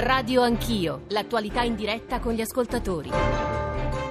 Radio Anch'io, l'attualità in diretta con gli ascoltatori.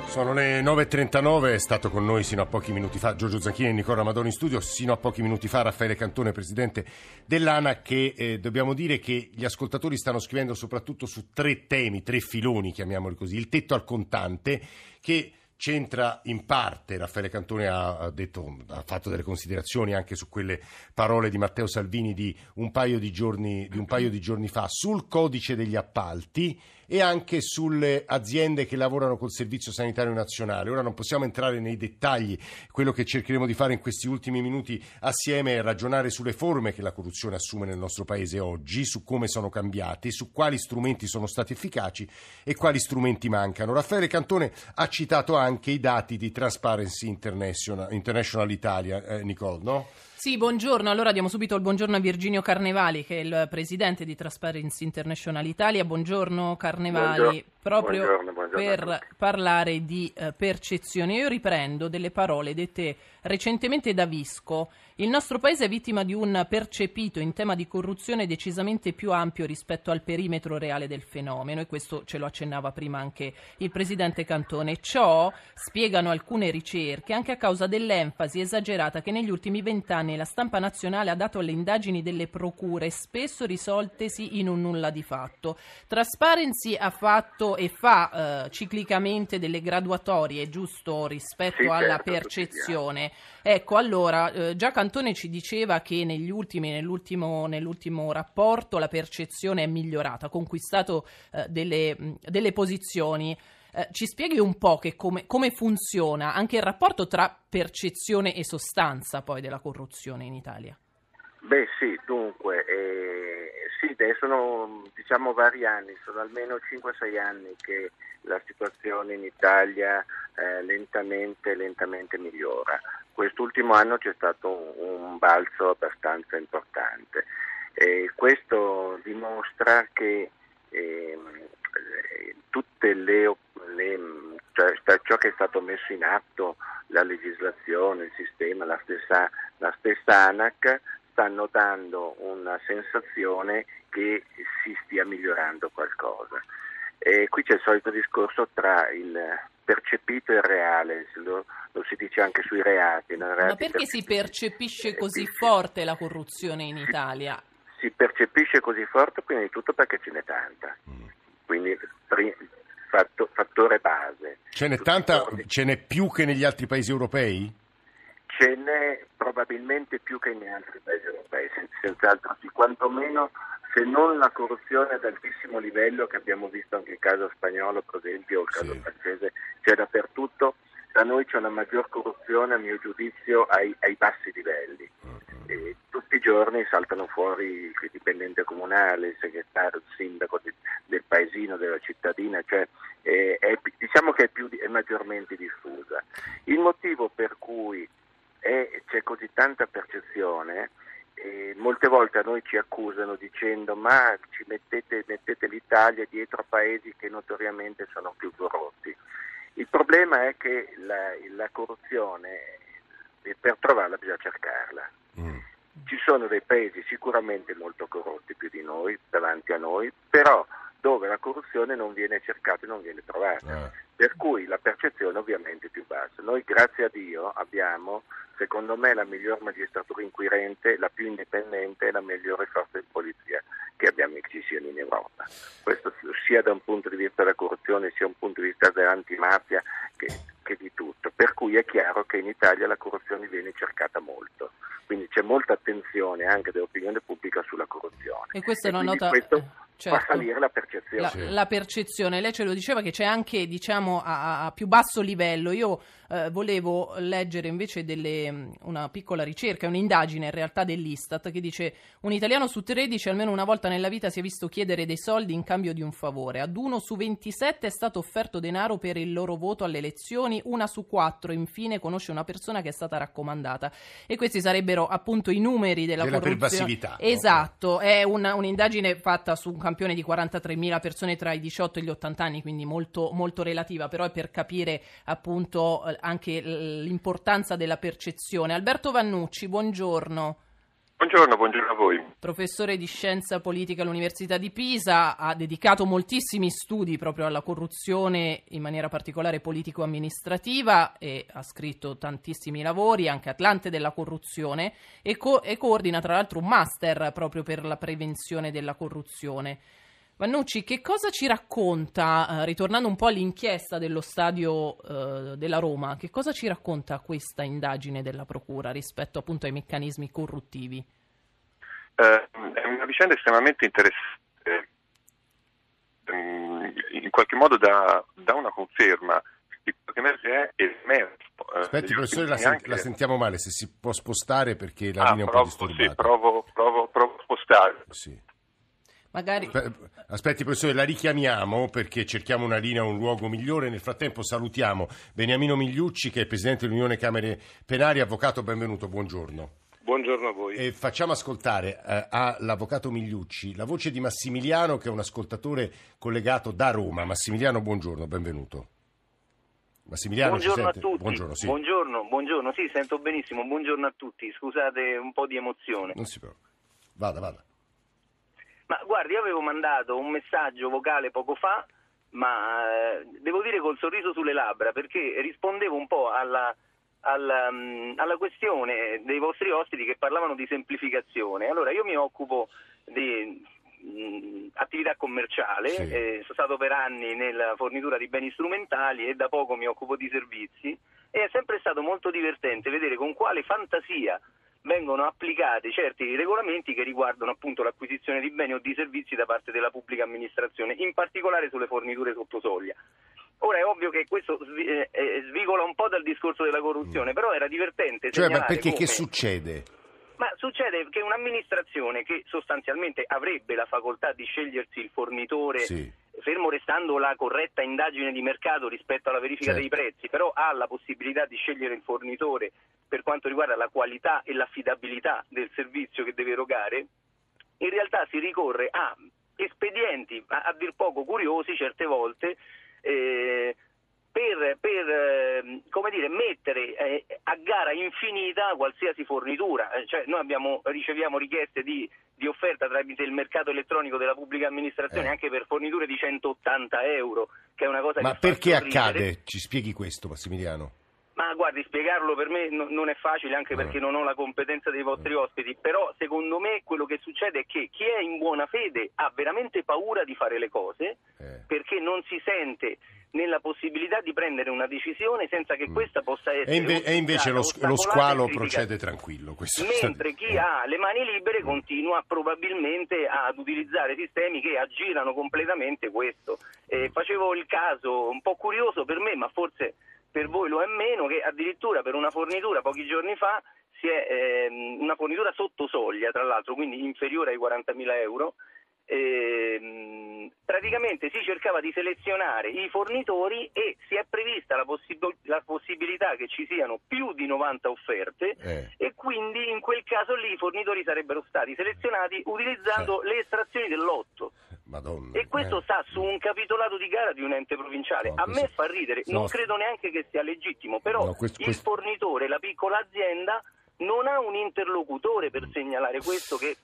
Sono le 9.39, è stato con noi sino a pochi minuti fa Giorgio Zanchini e Nicola Amadori in studio, sino a pochi minuti fa Raffaele Cantone, presidente dell'ANA, che eh, dobbiamo dire che gli ascoltatori stanno scrivendo soprattutto su tre temi, tre filoni, chiamiamoli così, il tetto al contante, che c'entra in parte, Raffaele Cantone ha, detto, ha, fatto delle considerazioni anche su quelle parole di Matteo Salvini di un paio di giorni, di un paio di giorni fa, sul codice degli appalti e anche sulle aziende che lavorano col Servizio Sanitario Nazionale. Ora non possiamo entrare nei dettagli, quello che cercheremo di fare in questi ultimi minuti assieme è ragionare sulle forme che la corruzione assume nel nostro Paese oggi, su come sono cambiati, su quali strumenti sono stati efficaci e quali strumenti mancano. Raffaele Cantone ha citato anche i dati di Transparency International, International Italia, eh, Nicole, no? Sì, buongiorno. Allora diamo subito il buongiorno a Virginio Carnevali, che è il presidente di Transparency International Italia. Buongiorno Carnevali, buongiorno. proprio buongiorno, buongiorno per parlare di eh, percezione. Io riprendo delle parole dette recentemente da Visco. Il nostro paese è vittima di un percepito in tema di corruzione decisamente più ampio rispetto al perimetro reale del fenomeno e questo ce lo accennava prima anche il presidente Cantone. Ciò, spiegano alcune ricerche, anche a causa dell'enfasi esagerata che negli ultimi vent'anni la stampa nazionale ha dato alle indagini delle procure, spesso risoltesi in un nulla di fatto. Transparency ha fatto e fa eh, ciclicamente delle graduatorie, giusto, rispetto sì, alla certo, percezione. Ecco, allora, eh, già Cantone ci diceva che negli ultimi, nell'ultimo, nell'ultimo, rapporto la percezione è migliorata, ha conquistato eh, delle, delle, posizioni. Eh, ci spieghi un po' come, come, funziona anche il rapporto tra percezione e sostanza poi della corruzione in Italia? Beh sì, dunque, eh, sì, sono diciamo vari anni, sono almeno 5-6 anni che la situazione in Italia eh, lentamente, lentamente migliora. Quest'ultimo anno c'è stato un, balzo abbastanza importante e questo dimostra che eh, tutte le, le cioè, ciò che è stato messo in atto, la legislazione, il sistema, la stessa, la stessa ANAC stanno dando una sensazione che si stia migliorando qualcosa. E qui c'è il solito discorso tra il percepito e il reale, lo, lo si dice anche sui reati. reati Ma perché si percepisce così forte la corruzione in Italia? Si, percepisce così forte prima di tutto perché ce n'è tanta. Mm. Quindi fatto, fattore base. Ce n'è tanta, ce n'è più che negli altri paesi europei? Ce n'è probabilmente più che negli altri paesi europei, senz'altro sì, quantomeno se non la corruzione ad altissimo livello che abbiamo visto anche il caso spagnolo per esempio o il caso sì. francese c'è dappertutto, da noi c'è una maggior corruzione a mio giudizio ai, ai bassi livelli. E tutti i giorni saltano fuori il dipendente comunale, il segretario, il sindaco del, del paesino, della cittadina, cioè è, è, diciamo che è, più, è maggiormente diffusa. Il motivo per cui c'è così tanta percezione e molte volte a noi ci accusano dicendo ma ci mettete, mettete l'Italia dietro a paesi che notoriamente sono più corrotti. Il problema è che la, la corruzione, per trovarla bisogna cercarla. Mm. Ci sono dei paesi sicuramente molto corrotti più di noi, davanti a noi, però dove la corruzione non viene cercata e non viene trovata, eh. per cui la percezione ovviamente è più bassa. Noi grazie a Dio abbiamo, secondo me, la miglior magistratura inquirente, la più indipendente e la migliore forza di polizia che abbiamo che ci siano in Europa. Questo sia da un punto di vista della corruzione sia da un punto di vista dell'antimafia che, che di tutto. Per cui è chiaro che in Italia la corruzione viene cercata molto. Quindi c'è molta attenzione anche dell'opinione pubblica sulla corruzione. E questa è una nota... Questo, certo. fa salire la percezione. La, la, percezione, lei ce lo diceva che c'è anche diciamo, a, a più basso livello. Io eh, volevo leggere invece delle, una piccola ricerca, un'indagine in realtà dell'Istat che dice un italiano su 13 almeno una volta nella vita si è visto chiedere dei soldi in cambio di un favore. Ad uno su 27 è stato offerto denaro per il loro voto alle elezioni, una su quattro infine conosce una persona che è stata raccomandata. E questi sarebbero appunto i numeri della, della corruzione. pervasività. Esatto, è una, un'indagine fatta su un campione di 43.000 persone tra i 18 e gli 80 anni, quindi molto, molto relativa, però è per capire appunto anche l'importanza della percezione. Alberto Vannucci, buongiorno. Buongiorno, buongiorno a voi. Professore di scienza politica all'Università di Pisa, ha dedicato moltissimi studi proprio alla corruzione, in maniera particolare politico-amministrativa, e ha scritto tantissimi lavori, anche Atlante della corruzione, e, co- e coordina tra l'altro un master proprio per la prevenzione della corruzione. Vannucci, che cosa ci racconta, eh, ritornando un po' all'inchiesta dello stadio eh, della Roma, che cosa ci racconta questa indagine della Procura rispetto appunto ai meccanismi corruttivi? Eh, è una vicenda estremamente interessante, mm, in qualche modo dà, dà una conferma di quello che è emerso. Eh, Aspetti, professore, la, sen- la, sentiamo male, se si può spostare perché la ah, linea è un provo, po' disturbata. Sì, provo, provo, provo a spostare. Sì. Magari... Aspetti professore, la richiamiamo perché cerchiamo una linea, un luogo migliore. Nel frattempo salutiamo Beniamino Migliucci che è Presidente dell'Unione Camere Penali. Avvocato, benvenuto, buongiorno. Buongiorno a voi. E facciamo ascoltare eh, all'avvocato Migliucci la voce di Massimiliano che è un ascoltatore collegato da Roma. Massimiliano, buongiorno, benvenuto. Massimiliano, buongiorno a tutti. Buongiorno, sì. buongiorno, buongiorno, sì, sento benissimo. Buongiorno a tutti. Scusate un po' di emozione. Non si preoccupi. Vada, vada. Ma guardi, io avevo mandato un messaggio vocale poco fa, ma eh, devo dire col sorriso sulle labbra, perché rispondevo un po' alla, alla, um, alla, questione dei vostri ospiti che parlavano di semplificazione. Allora, io mi occupo di mh, mm, attività commerciale, sì. eh, sono stato per anni nella fornitura di beni strumentali e da poco mi occupo di servizi e è sempre stato molto divertente vedere con quale fantasia vengono applicati certi regolamenti che riguardano appunto l'acquisizione di beni o di servizi da parte della pubblica amministrazione, in particolare sulle forniture sotto soglia. Ora è ovvio che questo eh, eh, svicola un po' dal discorso della corruzione, mm. però era divertente. Cioè, ma perché come... che succede? Ma succede che un'amministrazione che sostanzialmente avrebbe la facoltà di scegliersi il fornitore, sì. Fermo restando la corretta indagine di mercato rispetto alla verifica certo. dei prezzi, però ha la possibilità di scegliere il fornitore per quanto riguarda la qualità e l'affidabilità del servizio che deve erogare, in realtà si ricorre a espedienti a, a dir poco curiosi certe volte. Eh, per, per eh, dire, mettere eh, a gara infinita qualsiasi fornitura. Eh, cioè, noi abbiamo, riceviamo richieste di, di, offerta tramite il mercato elettronico della pubblica amministrazione eh. anche per forniture di 180 euro, che è una cosa Ma che perché accade? Ci spieghi questo, Massimiliano? Ma guardi, spiegarlo per me no, non è facile anche perché non ho la competenza dei vostri ospiti, però secondo me quello che succede è che chi è in buona fede ha veramente paura di fare le cose eh. perché non si sente nella possibilità di prendere una decisione senza che mm. questa possa essere... E, inve- e invece lo, lo squalo procede tranquillo. Mentre chi ha le mani libere continua probabilmente ad utilizzare sistemi che aggirano completamente questo. Eh, facevo il caso un po' curioso per me, ma forse per voi lo è meno, che addirittura per una fornitura pochi giorni fa si è ehm, una fornitura sotto soglia, tra l'altro, quindi inferiore ai 40.000 euro, ehm, praticamente si cercava di selezionare i fornitori e si è prevista la, possib- la possibilità che ci siano più di 90 offerte eh. e quindi in quel caso lì i fornitori sarebbero stati selezionati utilizzando le estrazioni del lotto. Madonna, e questo eh. sta su un capitolato di gara di un ente provinciale. No, a me fa ridere, no, non credo neanche che sia legittimo, però no, questo, il fornitore, la piccola azienda, non ha un interlocutore per segnalare questo che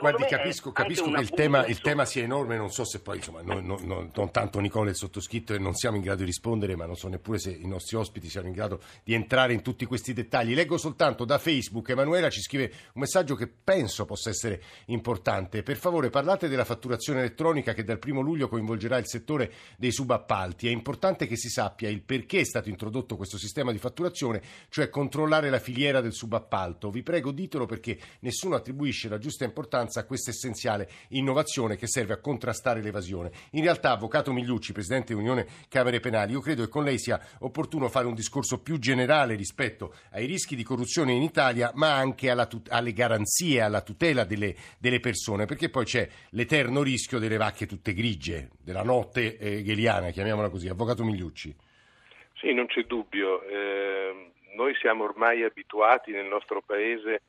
Guardi, capisco, capisco che il tema, il tema, sia enorme, non so se poi, insomma, non, non, non, non tanto Nicola e il sottoscritto e non siamo in grado di rispondere, ma non so neppure se i nostri ospiti siano in grado di entrare in tutti questi dettagli. Leggo soltanto da Facebook, Emanuela ci scrive un messaggio che penso possa essere importante. Per favore parlate della fatturazione elettronica che dal primo luglio coinvolgerà il settore dei subappalti. È importante che si sappia il perché è stato introdotto questo sistema di fatturazione, cioè controllare la filiera del subappalto. Vi prego ditelo perché nessuno attribuisce la giusta importanza importanza a questa essenziale innovazione che serve a contrastare l'evasione. In realtà, Avvocato Migliucci, Presidente dell'Unione Camere Penali, io credo che con lei sia opportuno fare un discorso più generale rispetto ai rischi di corruzione in Italia, ma anche tut- alle garanzie, alla tutela delle, delle, persone, perché poi c'è l'eterno rischio delle vacche tutte grigie, della notte eh, gheliana, chiamiamola così. Avvocato Migliucci. Sì, non c'è dubbio. Eh, noi siamo ormai abituati nel nostro Paese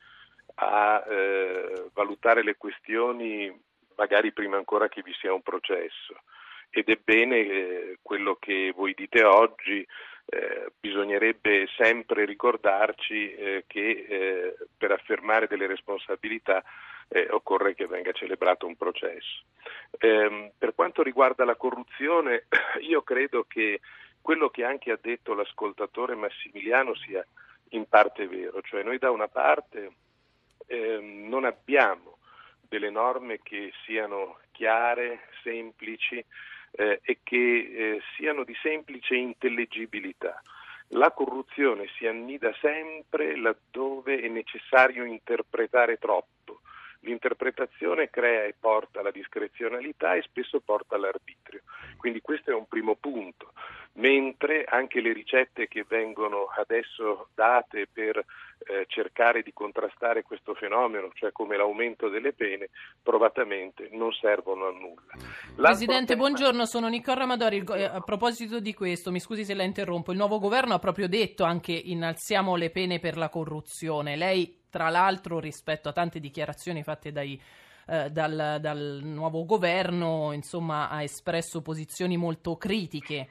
a eh, valutare le questioni magari prima ancora che vi sia un processo ed è bene eh, quello che voi dite oggi eh, bisognerebbe sempre ricordarci eh, che eh, per affermare delle responsabilità eh, occorre che venga celebrato un processo. Ehm, per quanto riguarda la corruzione, io credo che quello che anche ha detto l'ascoltatore Massimiliano sia in parte vero, cioè noi da una parte ehm, non abbiamo delle norme che siano chiare, semplici, eh, e che eh, siano di semplice intellegibilità. La corruzione si annida sempre laddove è necessario interpretare troppo. L'interpretazione crea e porta alla discrezionalità e spesso porta all'arbitrio. Quindi questo è un primo punto mentre anche le ricette che vengono adesso date per eh, cercare di contrastare questo fenomeno, cioè come l'aumento delle pene, provatamente non servono a nulla. L'altro Presidente, tema... buongiorno, sono Nicola Ramadori. Eh, a proposito di questo, mi scusi se la interrompo, il nuovo governo ha proprio detto anche innalziamo le pene per la corruzione. Lei, tra l'altro, rispetto a tante dichiarazioni fatte dai eh, dal, dal, nuovo governo, insomma, ha espresso posizioni molto critiche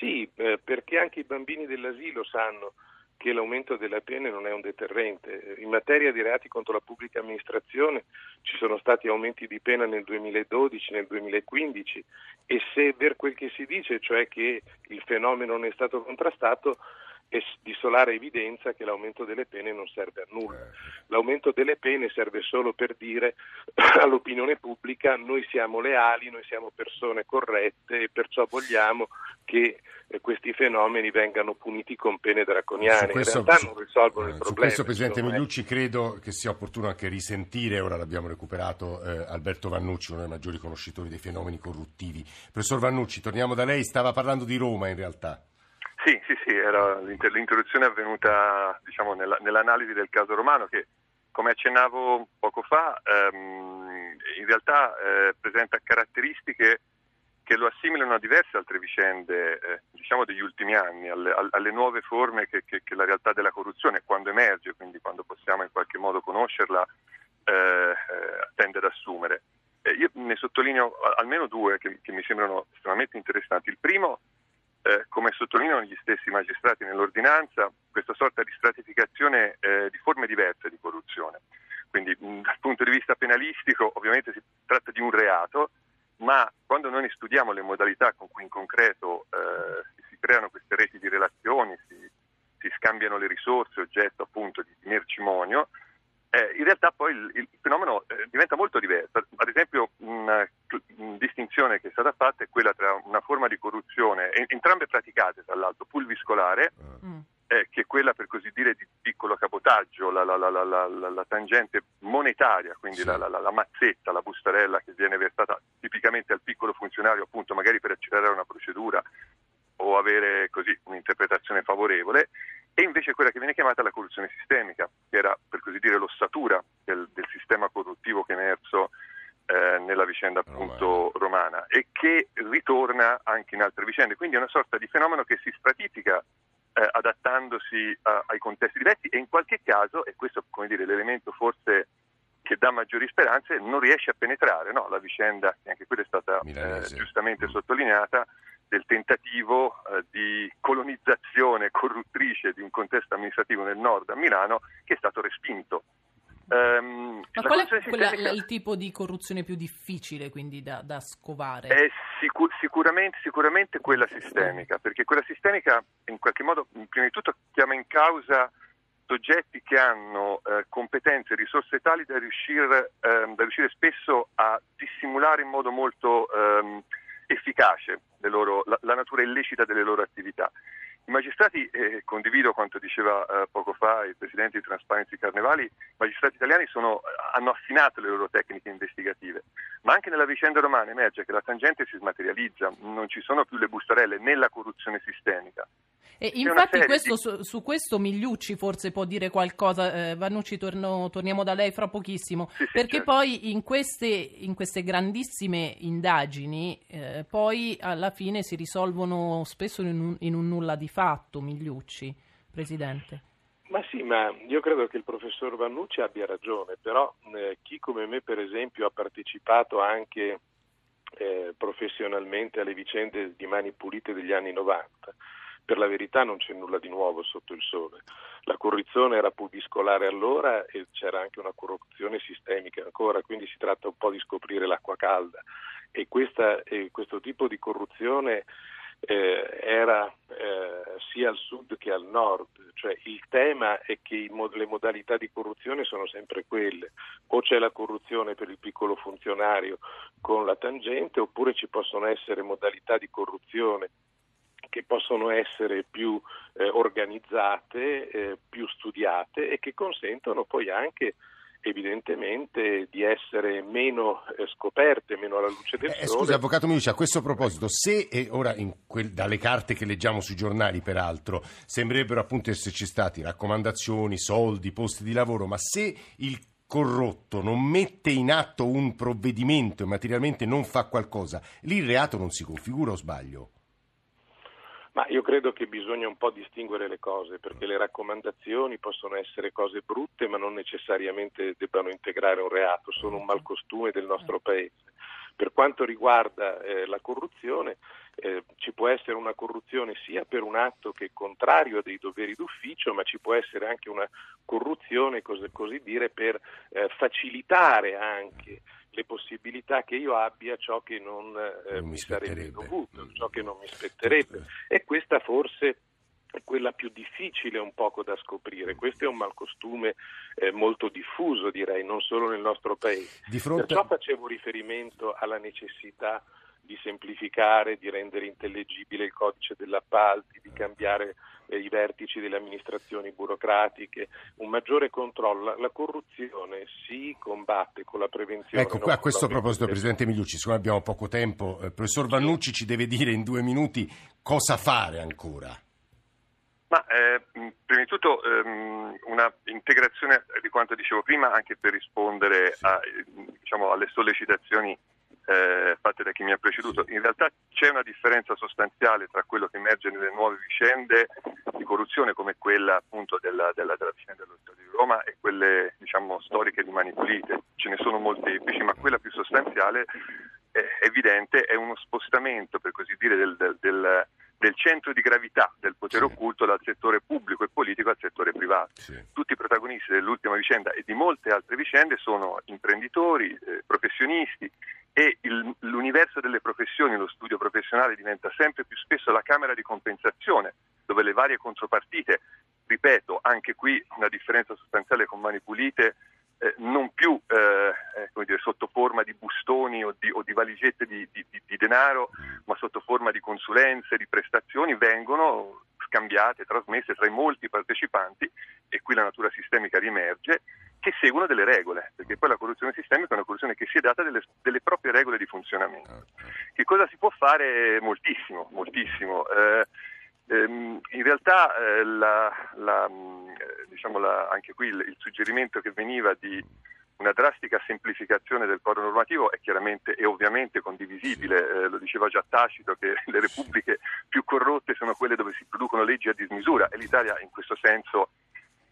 sì, eh, perché anche i bambini dell'asilo sanno che l'aumento delle pene non è un deterrente. In materia di reati contro la pubblica amministrazione ci sono stati aumenti di pena nel 2012, nel 2015 e se vero quel che si dice, cioè che il fenomeno non è stato contrastato, è di solare evidenza che l'aumento delle pene non serve a nulla. Eh, l'aumento delle pene serve solo per dire all'opinione pubblica noi siamo leali, noi siamo persone corrette e perciò vogliamo che eh, questi fenomeni vengano puniti con pene draconiane. Questo, In realtà non risolvono il problema. Su questo, Presidente Migliucci, credo che sia opportuno anche risentire, ora l'abbiamo recuperato, eh, Alberto Vannucci, uno dei maggiori conoscitori dei fenomeni corruttivi. Professor Vannucci, torniamo da lei, stava parlando di Roma in realtà. Sì, sì, era, l'introduzione è avvenuta diciamo, nella, nell'analisi del caso romano che, come accennavo poco fa, ehm, in realtà eh, presenta caratteristiche che lo assimilano a diverse altre vicende eh, diciamo degli ultimi anni, alle, alle nuove forme che, che, che, la realtà della corruzione, quando emerge, quindi quando possiamo in qualche modo conoscerla, eh, eh tende ad assumere. io ne sottolineo almeno due che, che mi sembrano estremamente interessanti. Il primo eh, come sottolineano gli stessi magistrati nell'ordinanza, questa sorta di stratificazione eh, di forme diverse di corruzione. Quindi mh, dal punto di vista penalistico ovviamente si tratta di un reato, ma quando noi studiamo le modalità con cui in concreto eh, si, creano queste reti di relazioni, si, si scambiano le risorse oggetto appunto di mercimonio, eh, in realtà poi il, il fenomeno eh, diventa molto diverso. Ad esempio, una, una, distinzione che è stata fatta è quella tra una forma di corruzione, entrambe praticate tra l'altro, pulviscolare, mm. eh, che è quella per così dire di piccolo cabotaggio, la, la, la, la tangente monetaria, quindi sì. la, mazzetta, la bustarella che viene versata tipicamente al piccolo funzionario, appunto magari per accelerare una procedura o avere così un'interpretazione favorevole e invece quella che viene chiamata la corruzione sistemica, che era per così dire l'ossatura del, del sistema corruttivo che è emerso eh, nella vicenda appunto romana. e che ritorna anche in altre vicende, quindi è una sorta di fenomeno che si stratifica eh, adattandosi a, ai contesti diversi e in qualche caso, e questo come dire l'elemento forse che dà maggiori speranze, non riesce a penetrare no? la vicenda, che anche quella è stata eh, giustamente mm. sottolineata, del tentativo eh, di colonizzazione corruttrice di un contesto amministrativo nel nord a Milano che è stato respinto. Um, Ma qual è quella, il tipo di corruzione più difficile quindi da, da scovare? È sicur- sicuramente, sicuramente, quella sistemica, perché quella sistemica in qualche modo prima di tutto chiama in causa soggetti che hanno eh, competenze e risorse tali da riuscire, eh, da riuscire, spesso a dissimulare in modo molto ehm, efficace loro, la, la, natura illecita delle loro attività. I magistrati, eh, condivido quanto diceva eh, poco fa il Presidente di Transparency Carnevali, i magistrati italiani sono, hanno affinato le loro tecniche investigative, ma anche nella vicenda romana emerge che la tangente si smaterializza, non ci sono più le bustarelle né la corruzione sistemica. E infatti questo, di... su, su, questo Migliucci forse può dire qualcosa, eh, Vannucci torno, torniamo da lei fra pochissimo, sì, sì, perché certo. poi in queste, in queste, grandissime indagini eh, poi alla fine si risolvono spesso in un, in un nulla di fatto, Migliucci, Presidente. Ma sì, ma io credo che il professor Vannucci abbia ragione, però eh, chi come me per esempio ha partecipato anche eh, professionalmente alle vicende di mani pulite degli anni 90 per la verità non c'è nulla di nuovo sotto il sole. La corruzione era pubiscolare allora e c'era anche una corruzione sistemica ancora, quindi si tratta un po' di scoprire l'acqua calda e, questa, e questo tipo di corruzione eh, era eh, sia al sud che al nord, cioè il tema è che le modalità di corruzione sono sempre quelle, o c'è la corruzione per il piccolo funzionario con la tangente oppure ci possono essere modalità di corruzione che possono essere più eh, organizzate, eh, più studiate e che consentono poi anche evidentemente di essere meno eh, scoperte, meno alla luce del eh, sole. Scusa, Avvocato Miucci, a questo proposito, se e ora quel, dalle carte che leggiamo sui giornali, peraltro, sembrerebbero appunto esserci stati raccomandazioni, soldi, posti di lavoro, ma se il corrotto non mette in atto un provvedimento e materialmente non fa qualcosa, lì il reato non si configura o sbaglio? Ma io credo che bisogna un po' distinguere le cose, perché le raccomandazioni possono essere cose brutte, ma non necessariamente debbano integrare un reato, sono un malcostume del nostro Paese. Per quanto riguarda eh, la corruzione, eh, ci può essere una corruzione sia per un atto che è contrario a dei doveri d'ufficio, ma ci può essere anche una corruzione, così, così dire, per eh, facilitare anche le possibilità che io abbia ciò che non, eh, non mi, mi sarebbe dovuto, ciò che non mi spetterebbe. E questa forse è quella più difficile un poco da scoprire. Questo è un malcostume eh, molto diffuso, direi, non solo nel nostro paese. Di fronte... Perciò facevo riferimento alla necessità di semplificare, di rendere intellegibile il codice dell'appalti, di cambiare eh, i vertici delle amministrazioni burocratiche, un maggiore controllo. La, la corruzione si combatte con la prevenzione. Ecco, a questo proposito, Presidente Migliucci, siccome abbiamo poco tempo, eh, professor Vannucci ci deve dire in due minuti cosa fare ancora. Ma eh, prima di tutto ehm, una integrazione di quanto dicevo prima anche per rispondere sì. a, diciamo, alle sollecitazioni eh, fatte da chi mi ha preceduto. In realtà c'è una differenza sostanziale tra quello che emerge nelle nuove vicende di corruzione come quella appunto della, della, della vicenda dello Stato di Roma e quelle diciamo, storiche di Mani Pulite. Ce ne sono molteplici, ma quella più sostanziale è evidente, è uno spostamento per così dire del, del, del del centro di gravità del potere sì. occulto dal settore pubblico e politico al settore privato. Sì. Tutti i protagonisti dell'ultima vicenda e di molte altre vicende sono imprenditori, eh, professionisti e il, l'universo delle professioni, lo studio professionale diventa sempre più spesso la camera di compensazione dove le varie contropartite, ripeto, anche qui una differenza sostanziale con mani pulite, eh, non più eh, eh dire, sotto forma di bustoni o di, o di valigette di, di, di, denaro, ma sotto forma di consulenze, di prestazioni, vengono scambiate, trasmesse tra i molti partecipanti, e qui la natura sistemica riemerge, che seguono delle regole, perché poi la corruzione sistemica è una corruzione che si è data delle, delle proprie regole di funzionamento. Che cosa si può fare? Moltissimo, moltissimo. Eh, ehm, in realtà eh, la, la, diciamo la, anche qui il, il, suggerimento che veniva di una drastica semplificazione del quadro normativo è chiaramente e ovviamente condivisibile, eh, lo diceva già Tacito che le repubbliche più corrotte sono quelle dove si producono leggi a dismisura e l'Italia in questo senso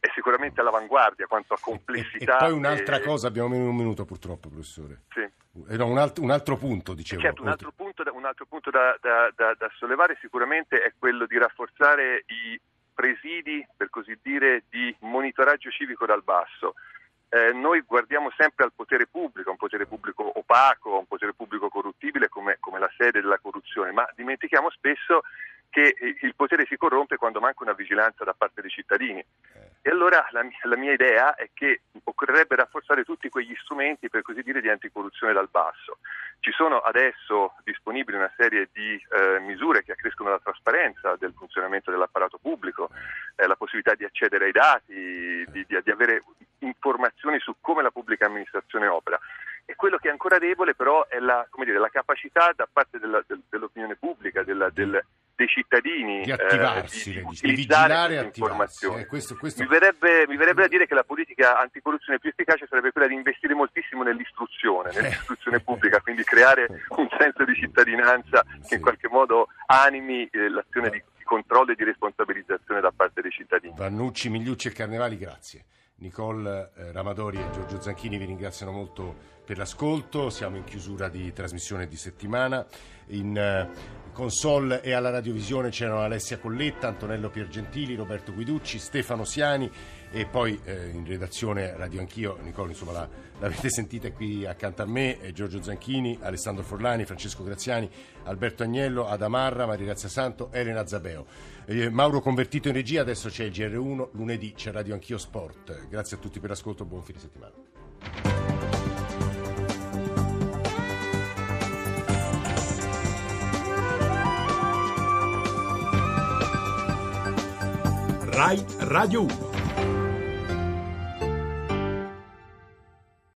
è sicuramente all'avanguardia quanto a complessità. E, e poi un'altra e... cosa, abbiamo meno un minuto purtroppo professore. Sì. Eh, no, un, alt- un, altro punto, dicevo. Certo, un altro punto, da, un altro punto da, da, da, da sollevare sicuramente è quello di rafforzare i presidi, per così dire, di monitoraggio civico dal basso. Eh, noi guardiamo sempre al potere pubblico, un potere pubblico opaco, un potere pubblico corruttibile come, come la sede della corruzione, ma dimentichiamo spesso che il potere si corrompe quando manca una vigilanza da parte dei cittadini. Eh. E allora la mia, la mia, idea è che occorrerebbe rafforzare tutti quegli strumenti, per così dire, di anticorruzione dal basso. Ci sono adesso disponibili una serie di eh, misure che accrescono la trasparenza del funzionamento dell'apparato pubblico, eh, la possibilità di accedere ai dati, di, di, di avere informazioni su come la pubblica amministrazione opera. E quello che è ancora debole però è la, dire, la capacità da parte della, del, dell'opinione pubblica, della, del, cittadini di attivarsi, eh, di, di, di vigilare e informazioni. Eh, questo, questo... Mi, verrebbe, mi, verrebbe, da dire che la politica anticorruzione più efficace sarebbe quella di investire moltissimo nell'istruzione, eh. nell'istruzione pubblica, quindi creare un senso di cittadinanza che in qualche modo animi eh, l'azione di controllo e di responsabilizzazione da parte dei cittadini. Vannucci, Migliucci e Carnevali, grazie. Nicole eh, Ramadori e Giorgio Zanchini vi ringraziano molto per l'ascolto, siamo in chiusura di trasmissione di settimana. In console e alla radiovisione c'erano Alessia Colletta, Antonello Piergentili, Roberto Guiducci, Stefano Siani e poi eh, in redazione Radio Anch'io, Nicolo insomma la, l'avete sentita qui accanto a me, eh, Giorgio Zanchini, Alessandro Forlani, Francesco Graziani, Alberto Agnello, Adamarra, Maria Grazia Santo, Elena Zabeo. Eh, Mauro convertito in regia, adesso c'è il GR1, lunedì c'è Radio Anch'io Sport. Grazie a tutti per l'ascolto, buon fine settimana. Rai Radio. 1